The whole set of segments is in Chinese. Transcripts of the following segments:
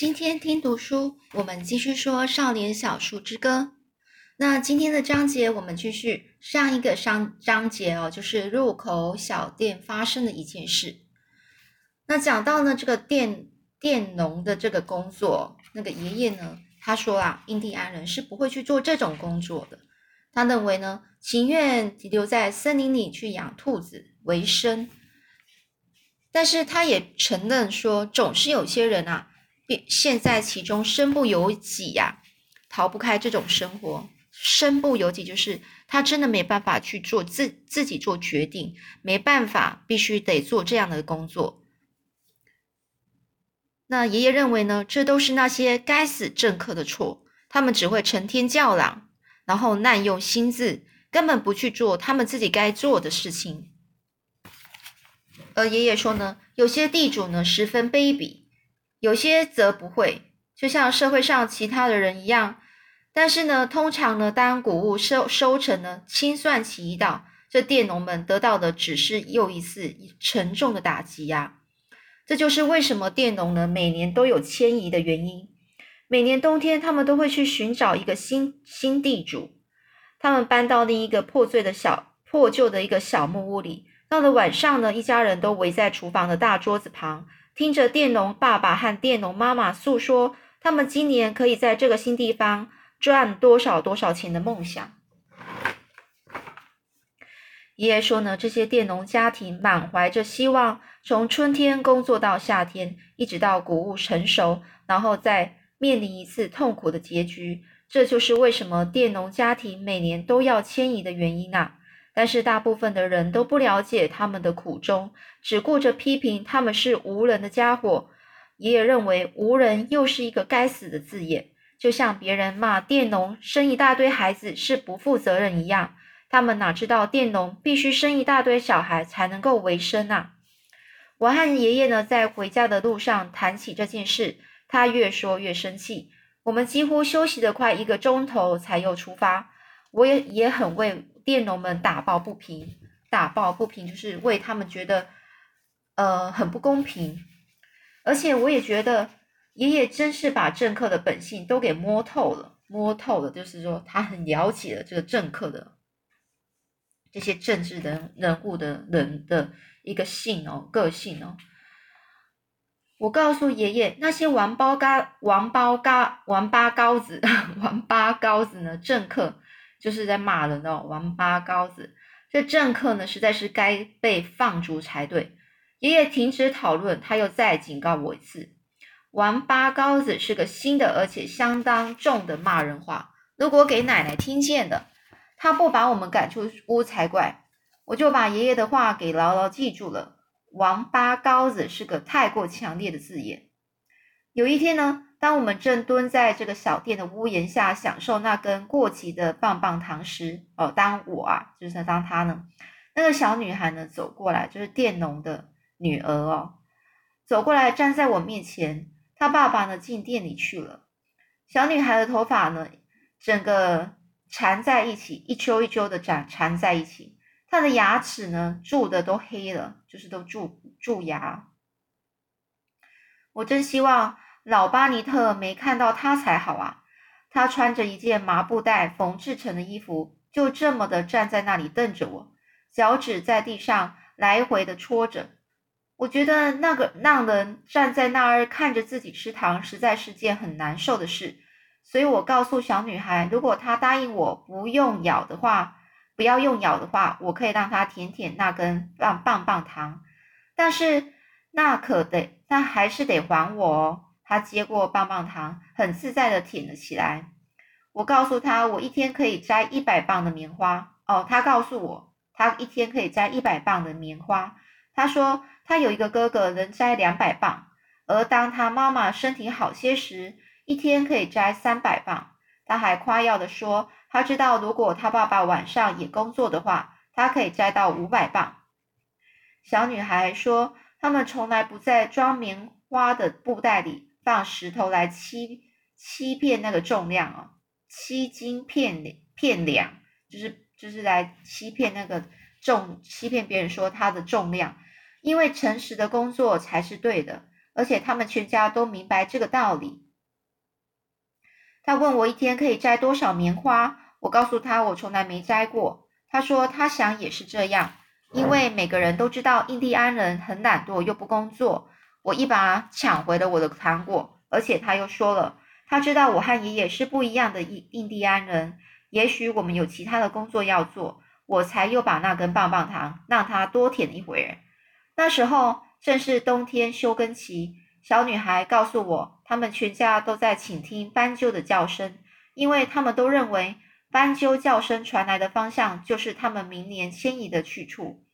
今天听读书，我们继续说《少年小树之歌》。那今天的章节，我们继续上一个章章节哦，就是入口小店发生的一件事。那讲到呢，这个佃佃农的这个工作，那个爷爷呢，他说啊，印第安人是不会去做这种工作的。他认为呢，情愿留在森林里去养兔子为生。但是他也承认说，总是有些人啊。现在其中身不由己呀，逃不开这种生活。身不由己就是他真的没办法去做自自己做决定，没办法，必须得做这样的工作。那爷爷认为呢，这都是那些该死政客的错，他们只会成天叫嚷，然后滥用心智，根本不去做他们自己该做的事情。而爷爷说呢，有些地主呢十分卑鄙。有些则不会，就像社会上其他的人一样。但是呢，通常呢，当谷物收收成呢清算期一到，这佃农们得到的只是又一次沉重的打击呀。这就是为什么佃农呢每年都有迁移的原因。每年冬天，他们都会去寻找一个新新地主，他们搬到另一个破碎的小破旧的一个小木屋里。到了晚上呢，一家人都围在厨房的大桌子旁。听着佃农爸爸和佃农妈妈诉说他们今年可以在这个新地方赚多少多少钱的梦想。爷爷说呢，这些佃农家庭满怀着希望，从春天工作到夏天，一直到谷物成熟，然后再面临一次痛苦的结局。这就是为什么佃农家庭每年都要迁移的原因啊！但是大部分的人都不了解他们的苦衷，只顾着批评他们是无人的家伙。爷爷认为“无人”又是一个该死的字眼，就像别人骂佃农生一大堆孩子是不负责任一样。他们哪知道佃农必须生一大堆小孩才能够为生啊！我和爷爷呢，在回家的路上谈起这件事，他越说越生气。我们几乎休息了快一个钟头才又出发。我也也很为佃农们打抱不平，打抱不平就是为他们觉得，呃，很不公平。而且我也觉得爷爷真是把政客的本性都给摸透了，摸透了，就是说他很了解了这个政客的这些政治人人物的人的一个性哦，个性哦。我告诉爷爷，那些王八嘎、王八嘎、王八羔子、王八羔子呢，政客。就是在骂人哦，王八羔子！这政客呢，实在是该被放逐才对。爷爷停止讨论，他又再警告我一次：王八羔子是个新的而且相当重的骂人话，如果给奶奶听见的，他不把我们赶出屋才怪。我就把爷爷的话给牢牢记住了。王八羔子是个太过强烈的字眼。有一天呢。当我们正蹲在这个小店的屋檐下享受那根过期的棒棒糖时，哦，当我啊，就是当他呢，那个小女孩呢走过来，就是佃农的女儿哦，走过来站在我面前，她爸爸呢进店里去了。小女孩的头发呢，整个缠在一起，一揪一揪的缠缠在一起，她的牙齿呢蛀的都黑了，就是都蛀蛀牙。我真希望。老巴尼特没看到他才好啊！他穿着一件麻布袋缝制成的衣服，就这么的站在那里瞪着我，脚趾在地上来回的戳着。我觉得那个让人站在那儿看着自己吃糖，实在是件很难受的事。所以我告诉小女孩，如果她答应我不用咬的话，不要用咬的话，我可以让她舔舔那根棒棒棒糖。但是那可得，那还是得还我哦。他接过棒棒糖，很自在的舔了起来。我告诉他，我一天可以摘一百磅的棉花。哦，他告诉我，他一天可以摘一百磅的棉花。他说，他有一个哥哥能摘两百磅，而当他妈妈身体好些时，一天可以摘三百磅。他还夸耀的说，他知道如果他爸爸晚上也工作的话，他可以摘到五百磅。小女孩说，他们从来不在装棉花的布袋里。放石头来欺欺骗那个重量哦，欺斤骗骗两，就是就是来欺骗那个重，欺骗别人说它的重量，因为诚实的工作才是对的。而且他们全家都明白这个道理。他问我一天可以摘多少棉花，我告诉他我从来没摘过。他说他想也是这样，因为每个人都知道印第安人很懒惰又不工作。我一把抢回了我的糖果，而且他又说了，他知道我和爷爷是不一样的印印第安人，也许我们有其他的工作要做。我才又把那根棒棒糖让他多舔一会儿。那时候正是冬天休耕期，小女孩告诉我，他们全家都在倾听斑鸠的叫声，因为他们都认为斑鸠叫声传来的方向就是他们明年迁移的去处。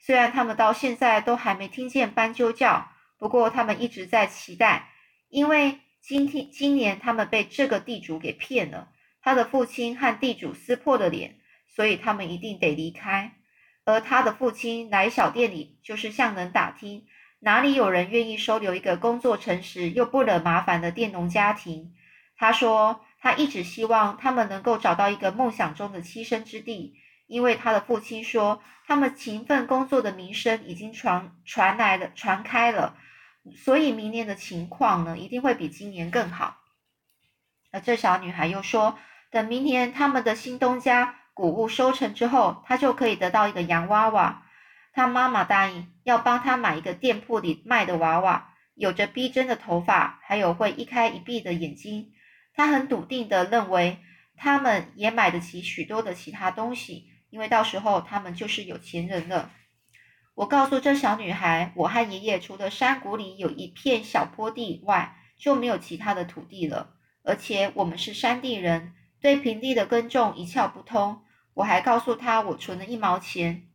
虽然他们到现在都还没听见斑鸠叫，不过他们一直在期待，因为今天今年他们被这个地主给骗了，他的父亲和地主撕破了脸。所以他们一定得离开，而他的父亲来小店里，就是向人打听哪里有人愿意收留一个工作诚实又不惹麻烦的佃农家庭。他说，他一直希望他们能够找到一个梦想中的栖身之地，因为他的父亲说，他们勤奋工作的名声已经传传来了，传开了，所以明年的情况呢，一定会比今年更好。而这小女孩又说，等明年他们的新东家。谷物收成之后，她就可以得到一个洋娃娃。她妈妈答应要帮她买一个店铺里卖的娃娃，有着逼真的头发，还有会一开一闭的眼睛。他很笃定的认为，他们也买得起许多的其他东西，因为到时候他们就是有钱人了。我告诉这小女孩，我和爷爷除了山谷里有一片小坡地外，就没有其他的土地了，而且我们是山地人，对平地的耕种一窍不通。我还告诉她我存了一毛钱，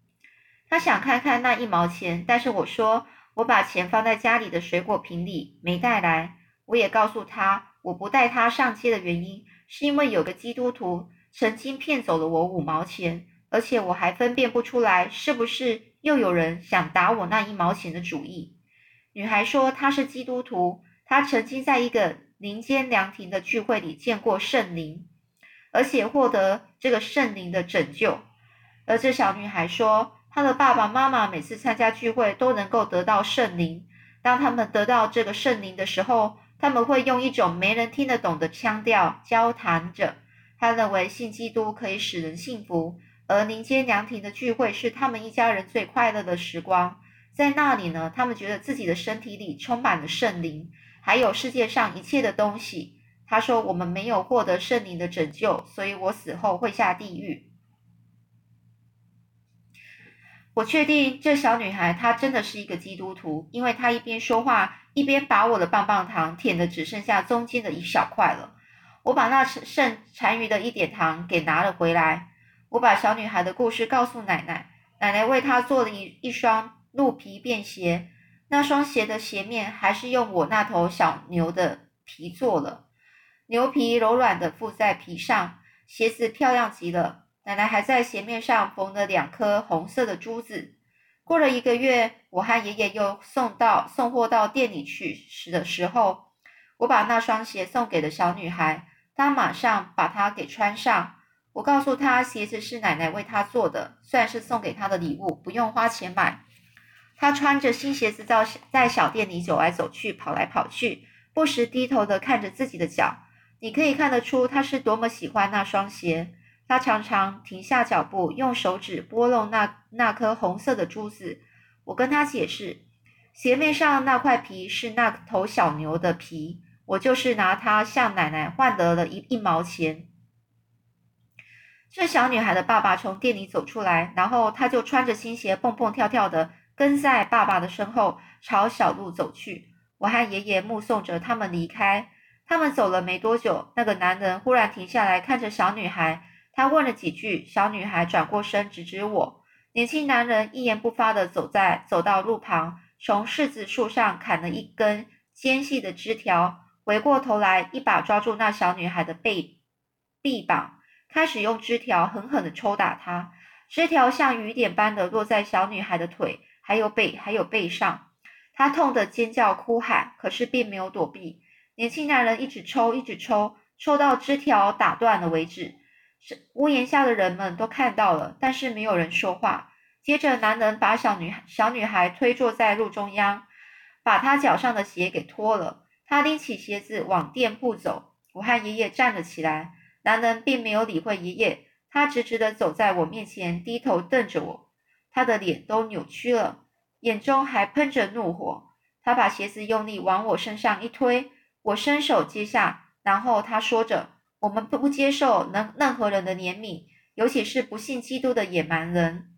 她想看看那一毛钱，但是我说我把钱放在家里的水果瓶里，没带来。我也告诉她我不带她上街的原因，是因为有个基督徒曾经骗走了我五毛钱，而且我还分辨不出来是不是又有人想打我那一毛钱的主意。女孩说她是基督徒，她曾经在一个林间凉亭的聚会里见过圣灵。而且获得这个圣灵的拯救，而这小女孩说，她的爸爸妈妈每次参加聚会都能够得到圣灵。当他们得到这个圣灵的时候，他们会用一种没人听得懂的腔调交谈着。他认为信基督可以使人幸福，而林间凉亭的聚会是他们一家人最快乐的时光。在那里呢，他们觉得自己的身体里充满了圣灵，还有世界上一切的东西。他说：“我们没有获得圣灵的拯救，所以我死后会下地狱。”我确定这小女孩她真的是一个基督徒，因为她一边说话一边把我的棒棒糖舔的只剩下中间的一小块了。我把那剩剩残余的一点糖给拿了回来。我把小女孩的故事告诉奶奶，奶奶为她做了一一双鹿皮便鞋，那双鞋的鞋面还是用我那头小牛的皮做了。牛皮柔软的附在皮上，鞋子漂亮极了。奶奶还在鞋面上缝了两颗红色的珠子。过了一个月，我和爷爷又送到送货到店里去时的时候，我把那双鞋送给了小女孩，她马上把它给穿上。我告诉他，鞋子是奶奶为他做的，算是送给他的礼物，不用花钱买。他穿着新鞋子在在小店里走来走去，跑来跑去，不时低头的看着自己的脚。你可以看得出他是多么喜欢那双鞋。他常常停下脚步，用手指拨弄那那颗红色的珠子。我跟他解释，鞋面上那块皮是那头小牛的皮，我就是拿它向奶奶换得了一一毛钱。这小女孩的爸爸从店里走出来，然后他就穿着新鞋蹦蹦跳跳的跟在爸爸的身后朝小路走去。我和爷爷目送着他们离开。他们走了没多久，那个男人忽然停下来，看着小女孩。他问了几句，小女孩转过身，指指我。年轻男人一言不发地走在走到路旁，从柿子树上砍了一根尖细的枝条，回过头来，一把抓住那小女孩的背臂膀，开始用枝条狠狠地抽打她。枝条像雨点般的落在小女孩的腿，还有背，还有背上。她痛得尖叫哭喊，可是并没有躲避。年轻男人一直抽，一直抽，抽到枝条打断了为止。屋檐下的人们都看到了，但是没有人说话。接着，男人把小女小女孩推坐在路中央，把她脚上的鞋给脱了。他拎起鞋子往店铺走。我和爷爷站了起来。男人并没有理会爷爷，他直直地走在我面前，低头瞪着我。他的脸都扭曲了，眼中还喷着怒火。他把鞋子用力往我身上一推，我伸手接下，然后他说着：“我们不接受任任何人的怜悯，尤其是不信基督的野蛮人。”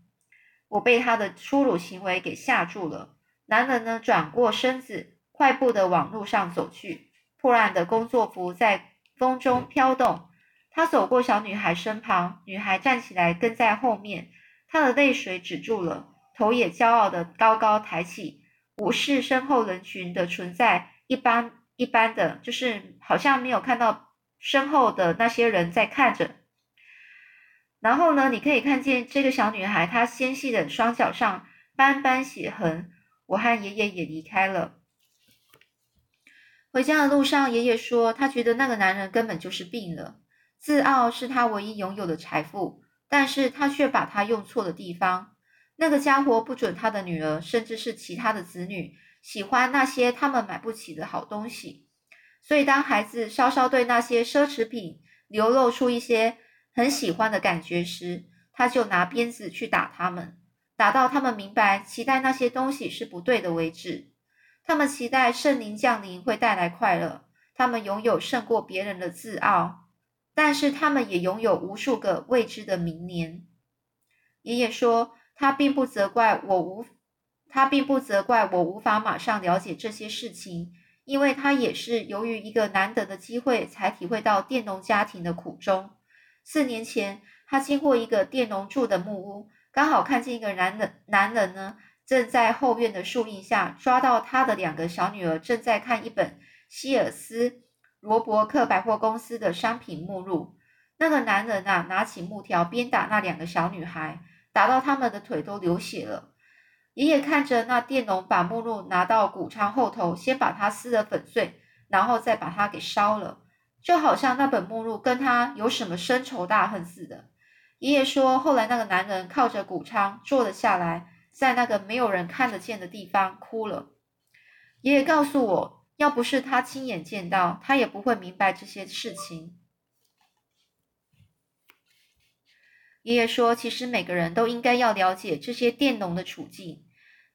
我被他的粗鲁行为给吓住了。男人呢，转过身子，快步的往路上走去。破烂的工作服在风中飘动。他走过小女孩身旁，女孩站起来跟在后面。她的泪水止住了，头也骄傲的高高抬起，无视身后人群的存在，一般一般的，就是好像没有看到身后的那些人在看着。然后呢，你可以看见这个小女孩，她纤细的双脚上斑斑血痕。我和爷爷也离开了。回家的路上，爷爷说，他觉得那个男人根本就是病了，自傲是他唯一拥有的财富，但是他却把它用错的地方。那个家伙不准他的女儿，甚至是其他的子女，喜欢那些他们买不起的好东西。所以，当孩子稍稍对那些奢侈品流露出一些很喜欢的感觉时，他就拿鞭子去打他们。打到他们明白期待那些东西是不对的为止。他们期待圣灵降临会带来快乐，他们拥有胜过别人的自傲，但是他们也拥有无数个未知的明年。爷爷说，他并不责怪我无，他并不责怪我无法马上了解这些事情，因为他也是由于一个难得的机会才体会到佃农家庭的苦衷。四年前，他经过一个佃农住的木屋。刚好看见一个男人，男人呢正在后院的树荫下抓到他的两个小女儿，正在看一本希尔斯罗伯克百货公司的商品目录。那个男人啊，拿起木条鞭打那两个小女孩，打到他们的腿都流血了。爷爷看着那佃农把目录拿到谷仓后头，先把它撕得粉碎，然后再把它给烧了，就好像那本目录跟他有什么深仇大恨似的。爷爷说，后来那个男人靠着谷仓坐了下来，在那个没有人看得见的地方哭了。爷爷告诉我，要不是他亲眼见到，他也不会明白这些事情。爷爷说，其实每个人都应该要了解这些佃农的处境，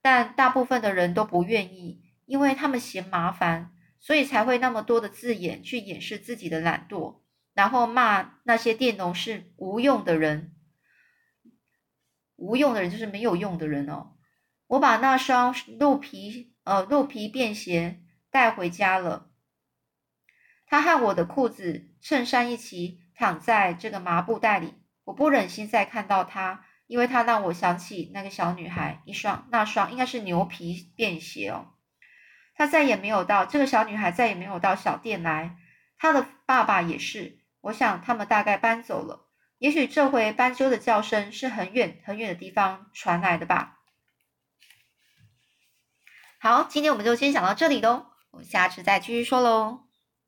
但大部分的人都不愿意，因为他们嫌麻烦，所以才会那么多的字眼去掩饰自己的懒惰。然后骂那些佃农是无用的人，无用的人就是没有用的人哦。我把那双鹿皮呃鹿皮便鞋带回家了，他和我的裤子、衬衫一起躺在这个麻布袋里。我不忍心再看到他，因为他让我想起那个小女孩一双那双应该是牛皮便鞋哦。他再也没有到这个小女孩再也没有到小店来，他的爸爸也是。我想他们大概搬走了，也许这回斑鸠的叫声是很远很远的地方传来的吧。好，今天我们就先讲到这里喽，我下次再继续说喽。